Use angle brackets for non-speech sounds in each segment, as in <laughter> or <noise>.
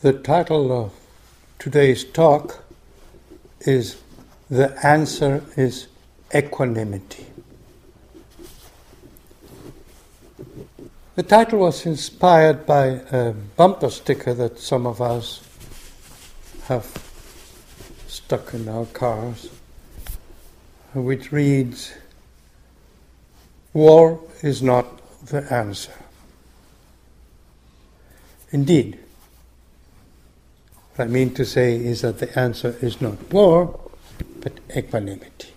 The title of today's talk is The Answer is Equanimity. The title was inspired by a bumper sticker that some of us have stuck in our cars, which reads War is not the answer. Indeed, what I mean to say is that the answer is not war, but equanimity.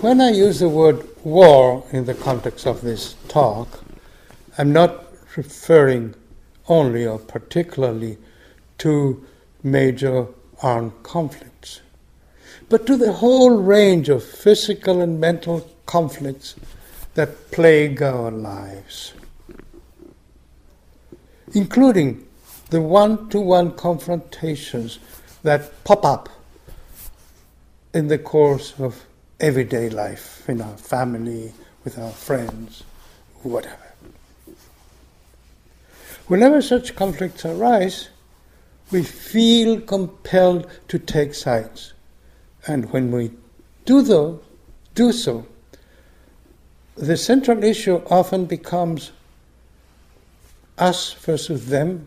When I use the word war in the context of this talk, I'm not referring only or particularly to major armed conflicts, but to the whole range of physical and mental conflicts that plague our lives including the one to one confrontations that pop up in the course of everyday life, in our family, with our friends, whatever. Whenever such conflicts arise, we feel compelled to take sides. And when we do, though, do so, the central issue often becomes us versus them,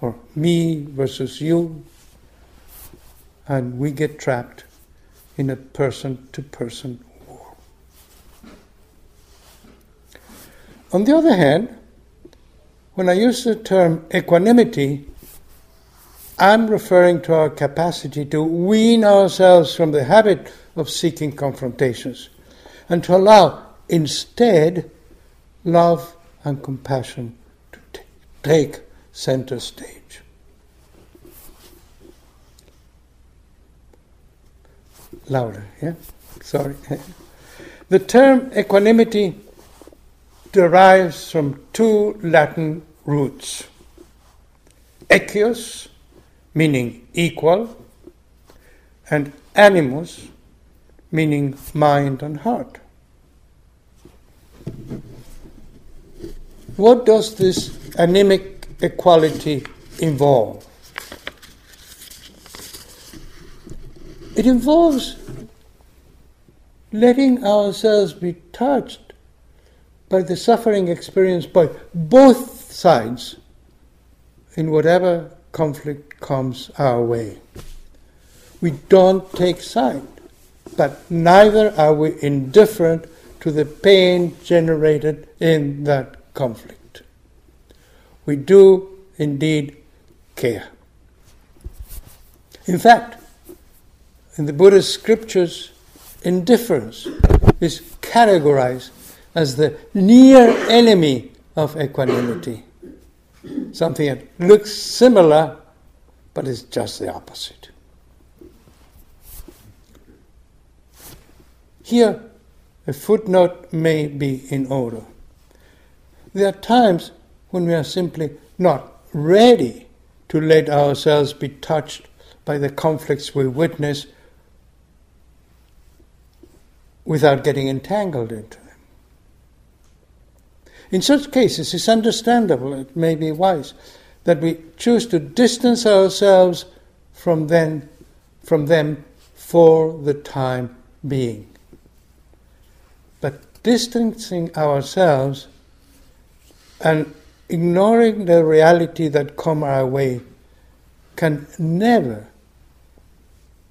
or me versus you, and we get trapped in a person to person war. On the other hand, when I use the term equanimity, I'm referring to our capacity to wean ourselves from the habit of seeking confrontations and to allow instead love and compassion take center stage. Louder, yeah? Sorry. The term equanimity derives from two Latin roots equus, meaning equal, and animus, meaning mind and heart. What does this anemic equality involve? It involves letting ourselves be touched by the suffering experienced by both sides in whatever conflict comes our way. We don't take side, but neither are we indifferent to the pain generated in that conflict. We do indeed care. In fact, in the Buddhist scriptures, indifference is categorized as the near enemy of equanimity. Something that looks similar, but is just the opposite. Here, a footnote may be in order. There are times when we are simply not ready to let ourselves be touched by the conflicts we witness without getting entangled into them. In such cases, it's understandable, it may be wise, that we choose to distance ourselves from them, from them for the time being. But distancing ourselves and ignoring the reality that come our way can never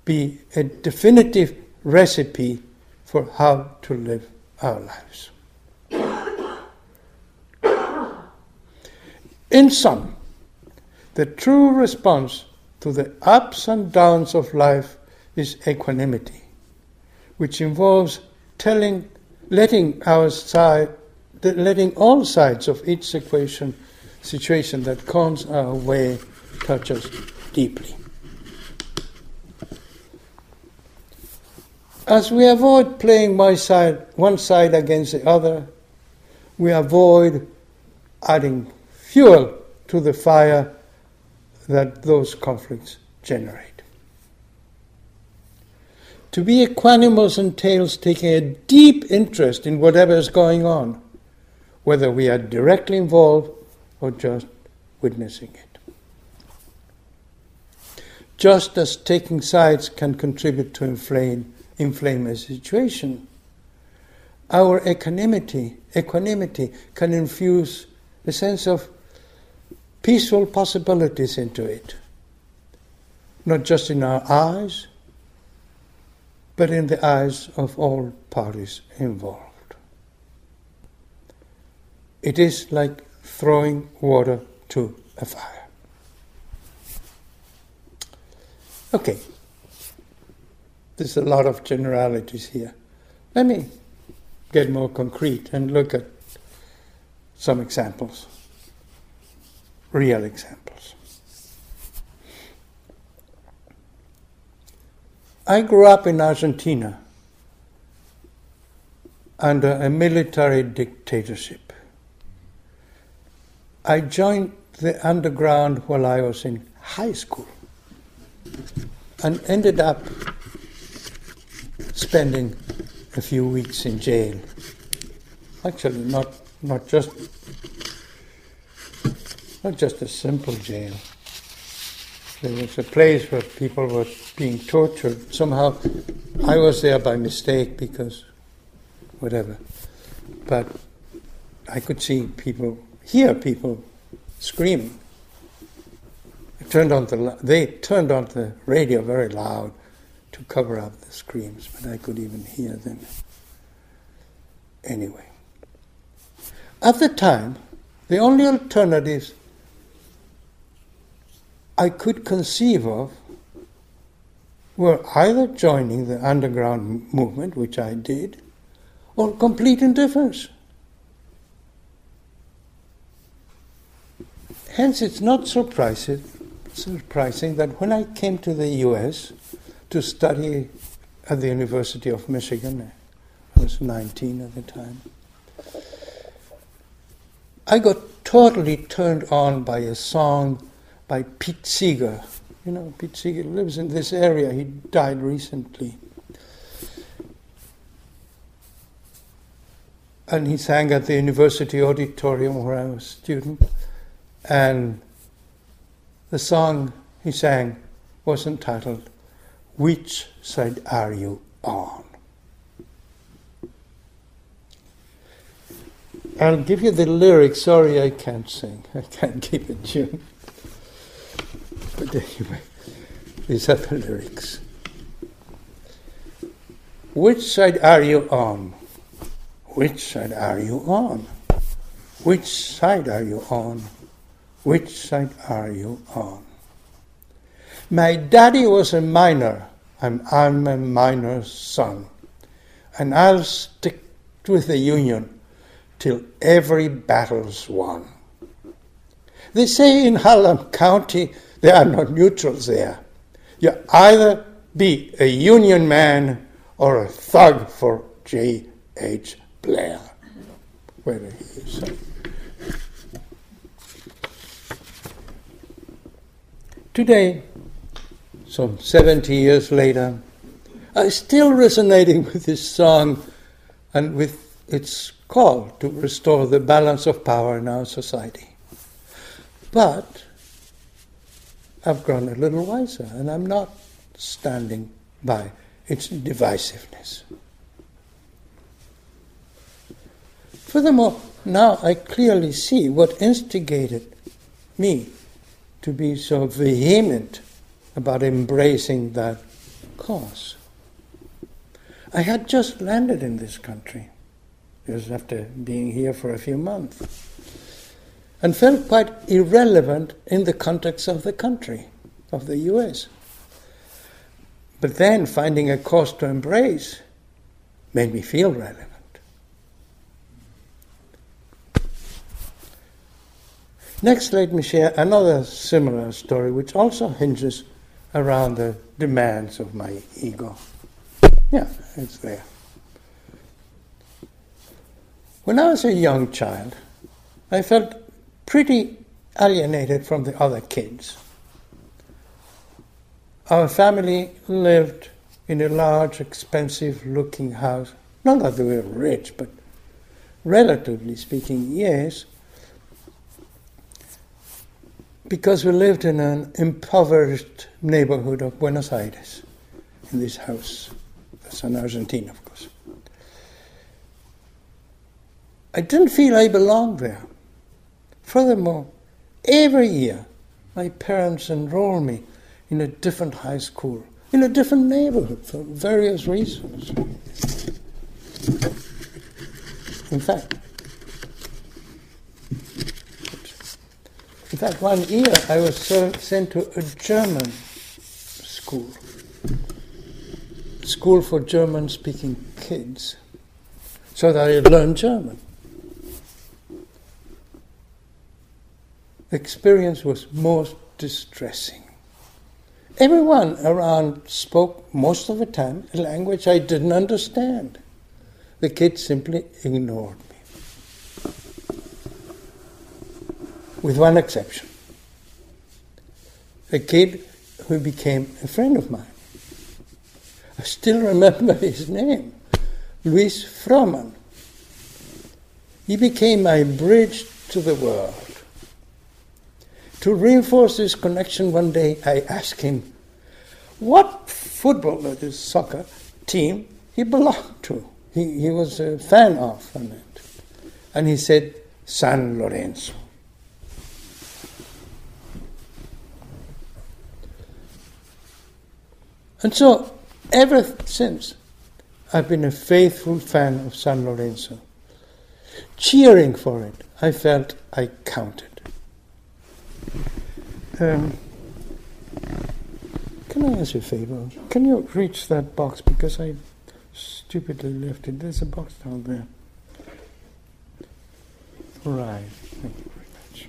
be a definitive recipe for how to live our lives. In sum, the true response to the ups and downs of life is equanimity, which involves telling, letting our side, letting all sides of each equation, situation that comes our way touch us deeply. As we avoid playing my side, one side against the other, we avoid adding fuel to the fire that those conflicts generate. To be equanimous entails taking a deep interest in whatever is going on whether we are directly involved or just witnessing it. Just as taking sides can contribute to inflame, inflame a situation, our equanimity, equanimity can infuse a sense of peaceful possibilities into it, not just in our eyes, but in the eyes of all parties involved. It is like throwing water to a fire. Okay, there's a lot of generalities here. Let me get more concrete and look at some examples, real examples. I grew up in Argentina under a military dictatorship. I joined the underground while I was in high school and ended up spending a few weeks in jail. Actually, not not just not just a simple jail. There was a place where people were being tortured. Somehow, I was there by mistake because, whatever. But I could see people, hear people screaming. I turned on the, they turned on the radio very loud to cover up the screams, but I could even hear them. Anyway, at the time, the only alternatives I could conceive of were either joining the underground movement, which I did, or complete indifference. Hence, it's not surprising, surprising that when I came to the US to study at the University of Michigan, I was 19 at the time, I got totally turned on by a song by Pete Seeger. You know, Pete Seeger lives in this area. He died recently. And he sang at the University Auditorium where I was a student. And the song he sang was entitled, Which Side Are You On? I'll give you the lyrics. Sorry, I can't sing. <laughs> I can't keep a tune. But anyway, these are the lyrics. Which side are you on? Which side are you on? Which side are you on? Which side are you on? My daddy was a miner, and I'm a miner's son. And I'll stick with the Union till every battle's won. They say in Harlan County there are no neutrals there. You either be a Union man or a thug for J.H. Blair, where he is. Today, some 70 years later, I'm still resonating <laughs> with this song and with its call to restore the balance of power in our society. But I've grown a little wiser, and I'm not standing by its divisiveness. Furthermore, now I clearly see what instigated me to be so vehement about embracing that cause. I had just landed in this country, just after being here for a few months and felt quite irrelevant in the context of the country, of the US. But then finding a cause to embrace made me feel relevant. Next, let me share another similar story which also hinges around the demands of my ego. Yeah, it's there. When I was a young child, I felt pretty alienated from the other kids. Our family lived in a large, expensive looking house. Not that we were rich, but relatively speaking, yes, because we lived in an impoverished neighborhood of Buenos Aires, in this house. That's in Argentina, of course. I didn't feel I belonged there. Furthermore, every year my parents enrolled me in a different high school, in a different neighborhood for various reasons. In fact, fact, one year I was sent to a German school, school for German-speaking kids, so that I learned German. The experience was most distressing. Everyone around spoke most of the time a language I didn't understand. The kids simply ignored me. With one exception. A kid who became a friend of mine. I still remember <laughs> his name, Luis Froman. He became my bridge to the world. To reinforce this connection, one day I asked him what football, uh, that is soccer, team he belonged to he, he was a fan of on it. And he said, San Lorenzo. And so, ever since, I've been a faithful fan of San Lorenzo. Cheering for it, I felt I counted. Um, can I ask you a favor? Can you reach that box because I stupidly left it. There's a box down there. Right. Thank you very much.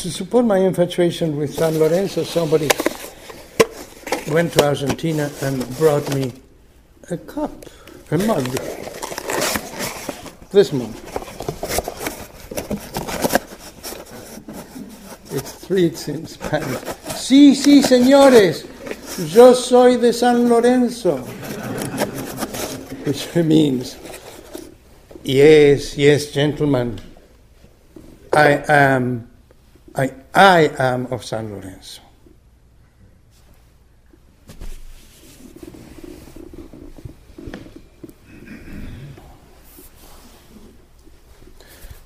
To support my infatuation with San Lorenzo, somebody went to Argentina and brought me a cup, a mug. This mug. It reads in Spanish. Sí, sí, señores, yo soy de San Lorenzo. Which means, yes, yes, gentlemen, I am, I, am of San Lorenzo.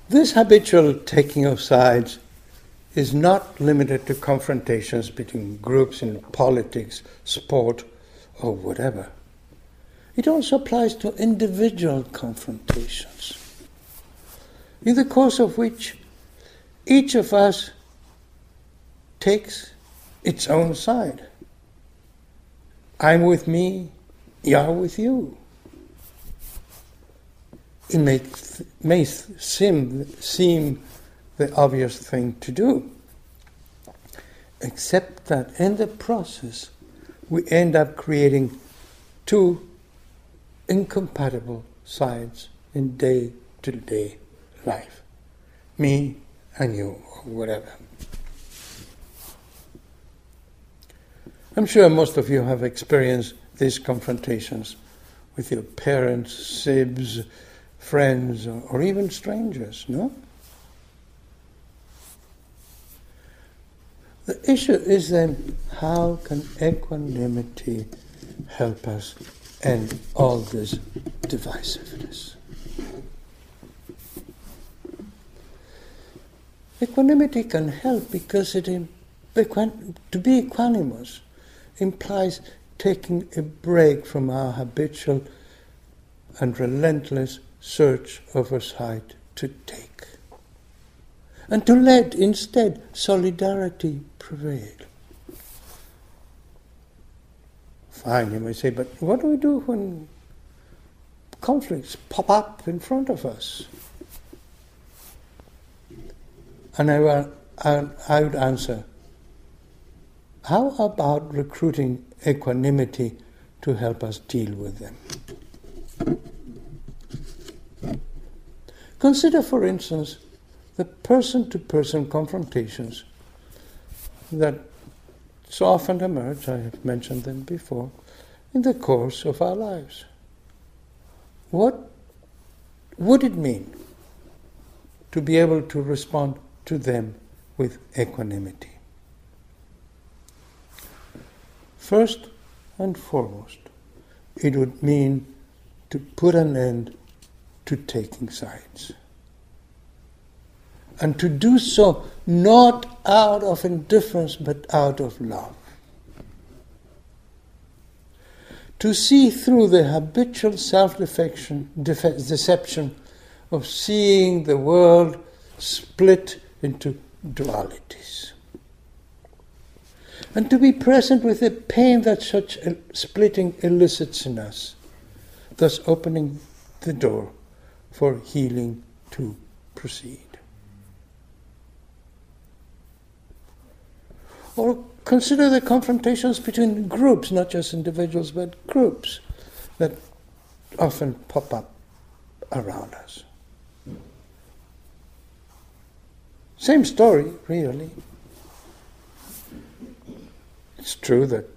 This habitual taking of sides is not limited to confrontations between groups in politics, sport, or whatever. It also applies to individual confrontations, in the course of which each of us takes its own side. I'm with me, you're with you. It may, may seem, seem the obvious thing to do. Except that in the process, we end up creating two incompatible sides in day to day life me and you, or whatever. I'm sure most of you have experienced these confrontations with your parents, sibs, friends, or, or even strangers, no? The issue is then how can equanimity help us end all this divisiveness? Equanimity can help because it to be equanimous implies taking a break from our habitual and relentless search of a side to take and to let instead solidarity prevail. Fine, you may say, but what do we do when conflicts pop up in front of us? And I, will, I would answer, how about recruiting equanimity to help us deal with them? Consider, for instance, the person to person confrontations that so often emerge, I have mentioned them before, in the course of our lives. What would it mean to be able to respond to them with equanimity? First and foremost, it would mean to put an end to taking sides. And to do so not out of indifference but out of love. To see through the habitual self deception of seeing the world split into dualities. And to be present with the pain that such splitting elicits in us, thus opening the door for healing to proceed. Or consider the confrontations between groups, not just individuals, but groups that often pop up around us. Same story, really. It's true that,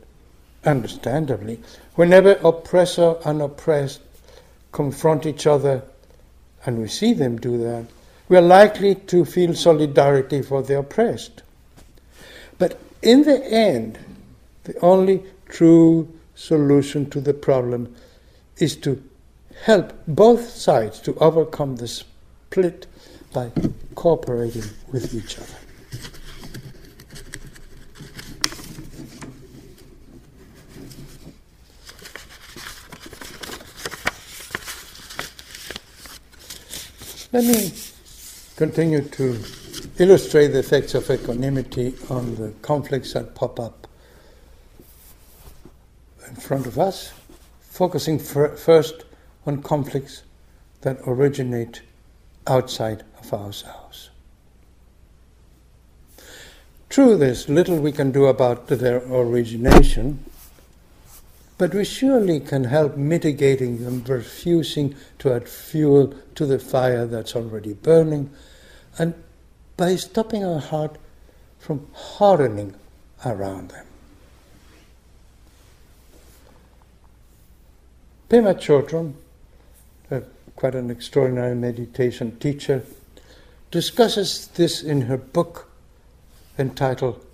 understandably, whenever oppressor and oppressed confront each other and we see them do that, we are likely to feel solidarity for the oppressed. But in the end, the only true solution to the problem is to help both sides to overcome the split by cooperating with each other. Let me continue to illustrate the effects of equanimity on the conflicts that pop up in front of us, focusing first on conflicts that originate outside of ourselves. True, there's little we can do about their origination, but we surely can help mitigating them, refusing to add fuel to the fire that's already burning, and by stopping our heart from hardening around them. Pema Chodron, uh, quite an extraordinary meditation teacher, discusses this in her book entitled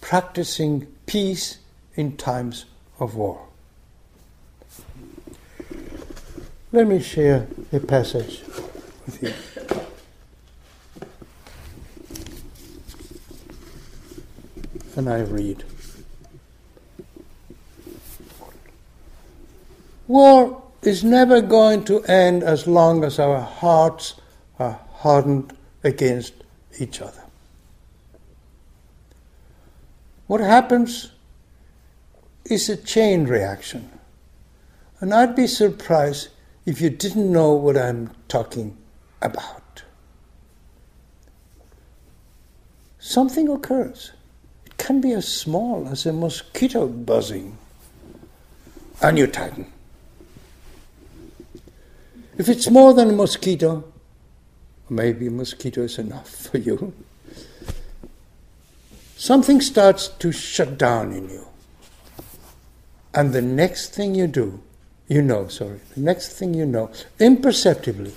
Practicing Peace in Times of War. Let me share a passage with you. And I read War is never going to end as long as our hearts are hardened against each other. What happens is a chain reaction. And I'd be surprised if you didn't know what I'm talking about. Something occurs. It can be as small as a mosquito buzzing, and you tighten. If it's more than a mosquito, maybe a mosquito is enough <laughs> for you. Something starts to shut down in you. And the next thing you do you know, sorry, the next thing you know, imperceptibly,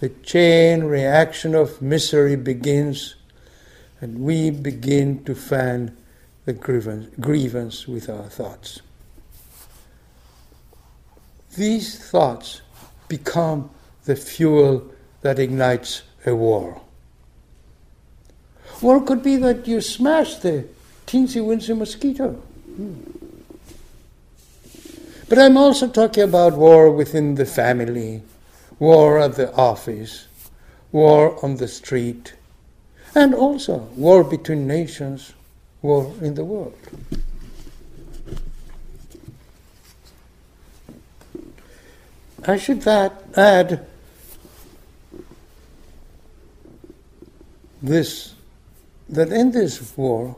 the chain reaction of misery begins, and we begin to fan the grievance, grievance with our thoughts. These thoughts become the fuel that ignites a war. Or it could be that you smash the teensy weensy mosquito. Hmm. But I'm also talking about war within the family, war at the office, war on the street, and also war between nations, war in the world. I should that add this that in this war,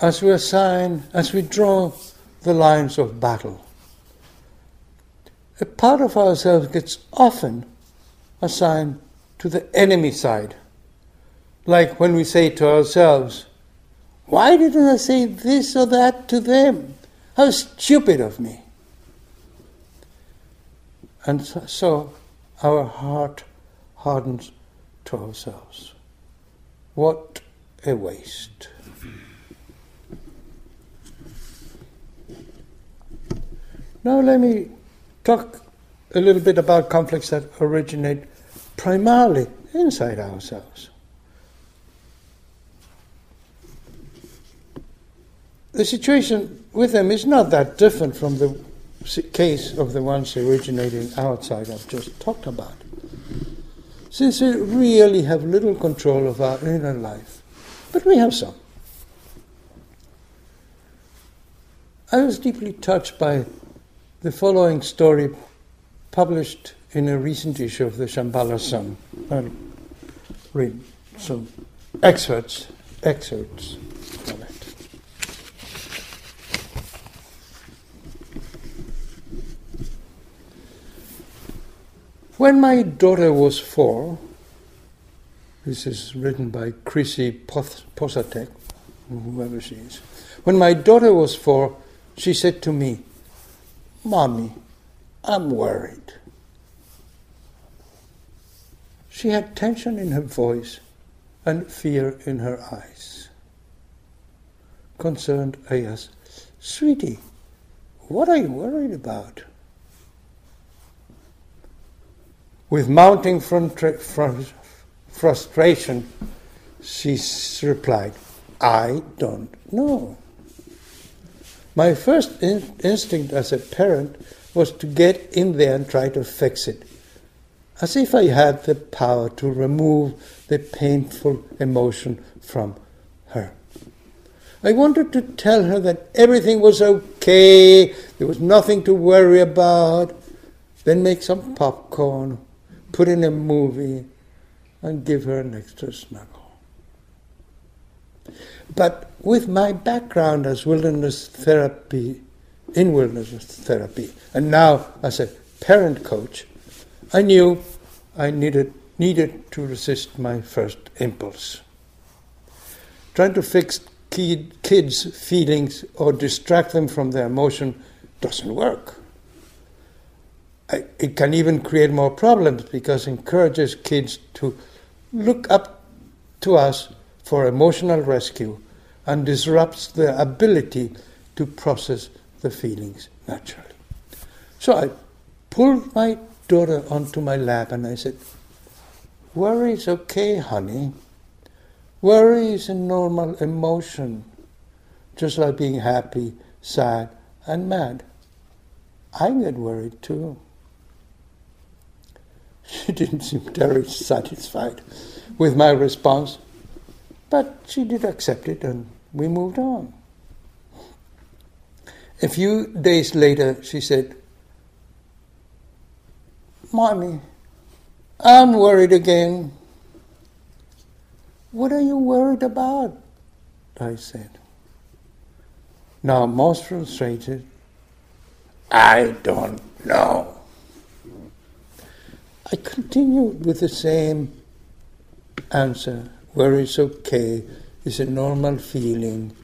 as we assign, as we draw the lines of battle. A part of ourselves gets often assigned to the enemy side. Like when we say to ourselves, Why didn't I say this or that to them? How stupid of me! And so our heart hardens to ourselves. What a waste. Now, let me talk a little bit about conflicts that originate primarily inside ourselves. The situation with them is not that different from the case of the ones originating outside I've just talked about. Since we really have little control of our inner life, but we have some. I was deeply touched by the following story published in a recent issue of the Shambhala Sun. I'll read some excerpts, excerpts from it. When my daughter was four, this is written by Krissy Pozatek, whoever she is. When my daughter was four, she said to me, Mommy, I'm worried. She had tension in her voice and fear in her eyes. Concerned, I asked, Sweetie, what are you worried about? With mounting frustration, she replied, I don't know. My first in- instinct as a parent was to get in there and try to fix it, as if I had the power to remove the painful emotion from her. I wanted to tell her that everything was okay, there was nothing to worry about, then make some popcorn, put in a movie, and give her an extra snuggle. But with my background as wilderness therapy, in wilderness therapy, and now as a parent coach, I knew I needed, needed to resist my first impulse. Trying to fix kid, kids' feelings or distract them from their emotion doesn't work it can even create more problems because it encourages kids to look up to us for emotional rescue and disrupts their ability to process the feelings naturally. So I pulled my daughter onto my lap and I said, Worry is okay, honey. Worry is a normal emotion, just like being happy, sad, and mad. I get worried too. <laughs> She didn't seem very satisfied with my response, but she did accept it and we moved on. A few days later, she said, Mommy, I'm worried again. What are you worried about? I said. Now, most frustrated, I don't know. I continued with the same answer, where it's okay, is a normal feeling.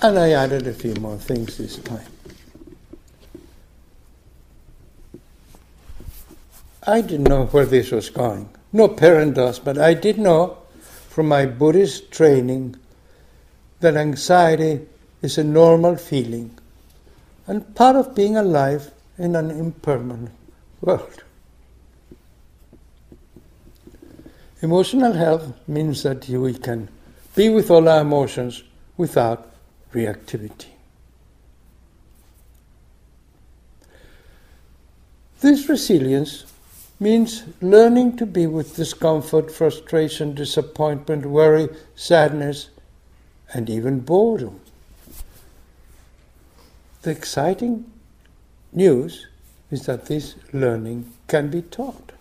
And I added a few more things this time. I didn't know where this was going. No parent does, but I did know from my Buddhist training that anxiety is a normal feeling and part of being alive in an impermanent world. Emotional health means that we can be with all our emotions without reactivity. This resilience means learning to be with discomfort, frustration, disappointment, worry, sadness, and even boredom. The exciting news is that this learning can be taught.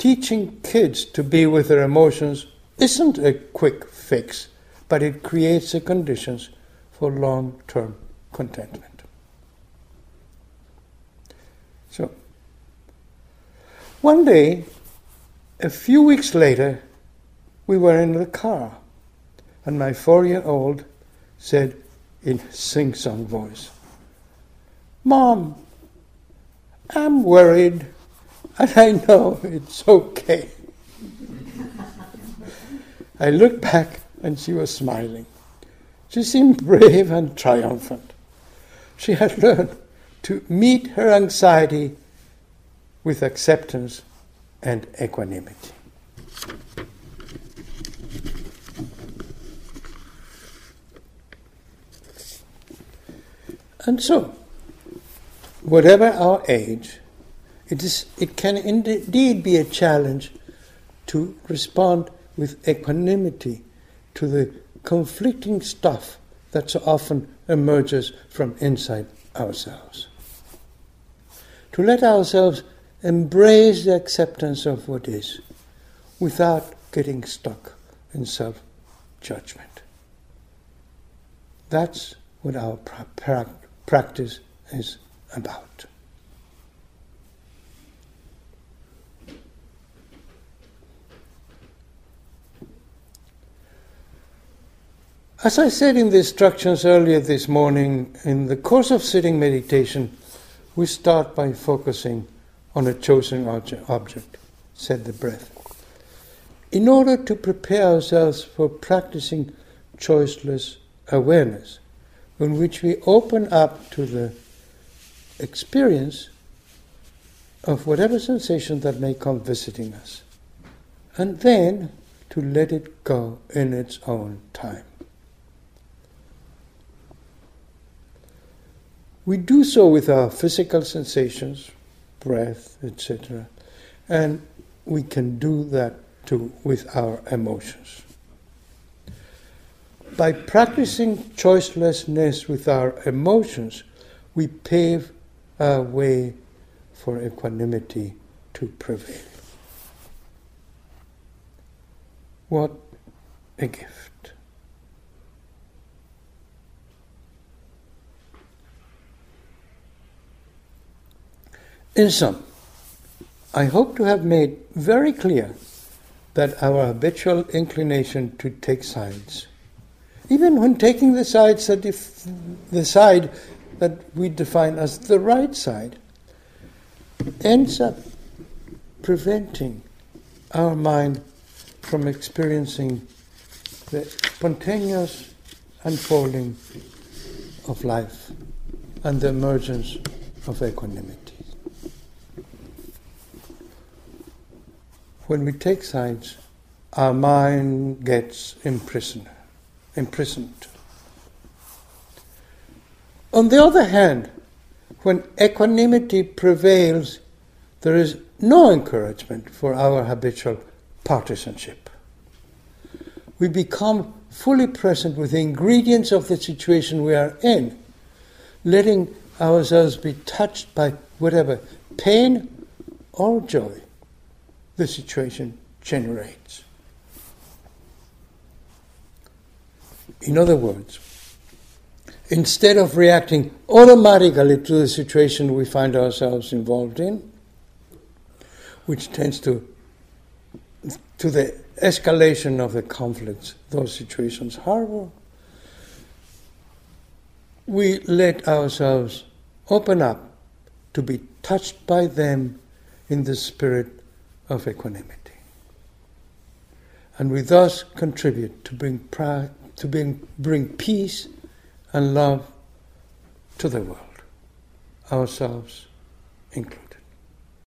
Teaching kids to be with their emotions isn't a quick fix, but it creates the conditions for long term contentment. So, one day, a few weeks later, we were in the car, and my four year old said, in sing song voice. Mom, I'm worried, and I know it's okay. I looked back, and she was smiling. She seemed brave and triumphant. She had learned to meet her anxiety with acceptance and equanimity. And so, whatever our age, it, is, it can indeed be a challenge to respond with equanimity to the conflicting stuff that so often emerges from inside ourselves. To let ourselves embrace the acceptance of what is without getting stuck in self judgment. That's what our pra- practice is about. As I said in the instructions earlier this morning, in the course of sitting meditation, we start by focusing on a chosen object, said the breath. In order to prepare ourselves for practicing choiceless awareness, in which we open up to the experience of whatever sensation that may come visiting us, and then to let it go in its own time. We do so with our physical sensations, breath, etc. And we can do that too with our emotions. By practicing choicelessness with our emotions, we pave a way for equanimity to prevail. What a gift. In sum, I hope to have made very clear that our habitual inclination to take sides, even when taking the sides that def- the side that we define as the right side, ends up preventing our mind from experiencing the spontaneous unfolding of life and the emergence of equanimity. When we take sides, our mind gets imprisoned. imprisoned. On the other hand, when equanimity prevails, there is no encouragement for our habitual partisanship. We become fully present with the ingredients of the situation we are in, letting ourselves be touched by whatever pain or joy the situation generates. In other words, instead of reacting automatically to the situation we find ourselves involved in, which tends to to the escalation of the conflicts those situations harbor, we let ourselves open up to be touched by them in the spirit of equanimity. And we thus contribute to bring, pra- to bring, bring peace and love to the world, ourselves included.